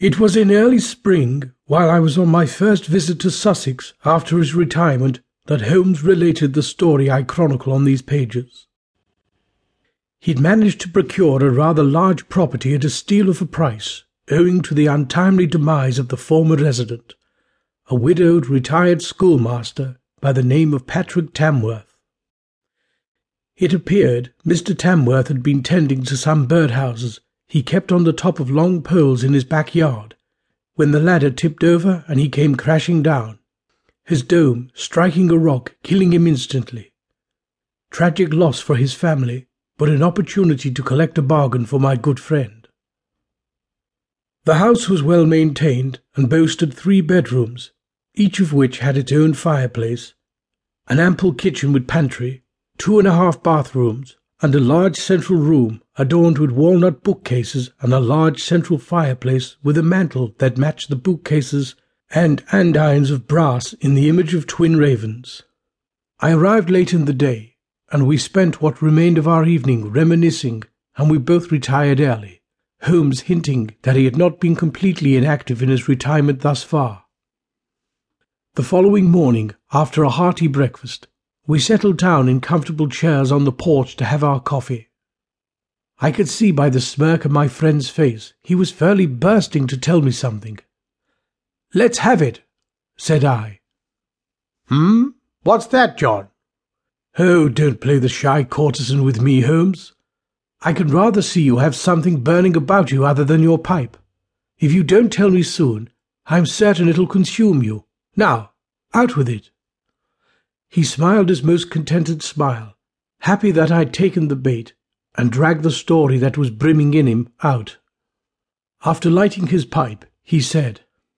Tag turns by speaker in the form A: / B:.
A: It was in early spring, while I was on my first visit to Sussex after his retirement, that Holmes related the story I chronicle on these pages. He'd managed to procure a rather large property at a steal of a price, owing to the untimely demise of the former resident, a widowed retired schoolmaster by the name of Patrick Tamworth. It appeared Mr. Tamworth had been tending to some birdhouses he kept on the top of long poles in his backyard, when the ladder tipped over and he came crashing down, his dome striking a rock, killing him instantly. Tragic loss for his family, but an opportunity to collect a bargain for my good friend. The house was well maintained and boasted three bedrooms, each of which had its own fireplace, an ample kitchen with pantry, two and a half bathrooms, and a large central room adorned with walnut bookcases and a large central fireplace with a mantel that matched the bookcases and andirons of brass in the image of twin ravens. I arrived late in the day, and we spent what remained of our evening reminiscing, and we both retired early, Holmes hinting that he had not been completely inactive in his retirement thus far. The following morning, after a hearty breakfast, we settled down in comfortable chairs on the porch to have our coffee. I could see by the smirk on my friend's face he was fairly bursting to tell me something. Let's have it, said I.
B: Hmm? What's that, John?
A: Oh, don't play the shy courtesan with me, Holmes. I can rather see you have something burning about you other than your pipe. If you don't tell me soon, I'm certain it'll consume you. Now, out with it. He smiled his most contented smile, happy that I'd taken the bait, and dragged the story that was brimming in him out. After lighting his pipe, he said,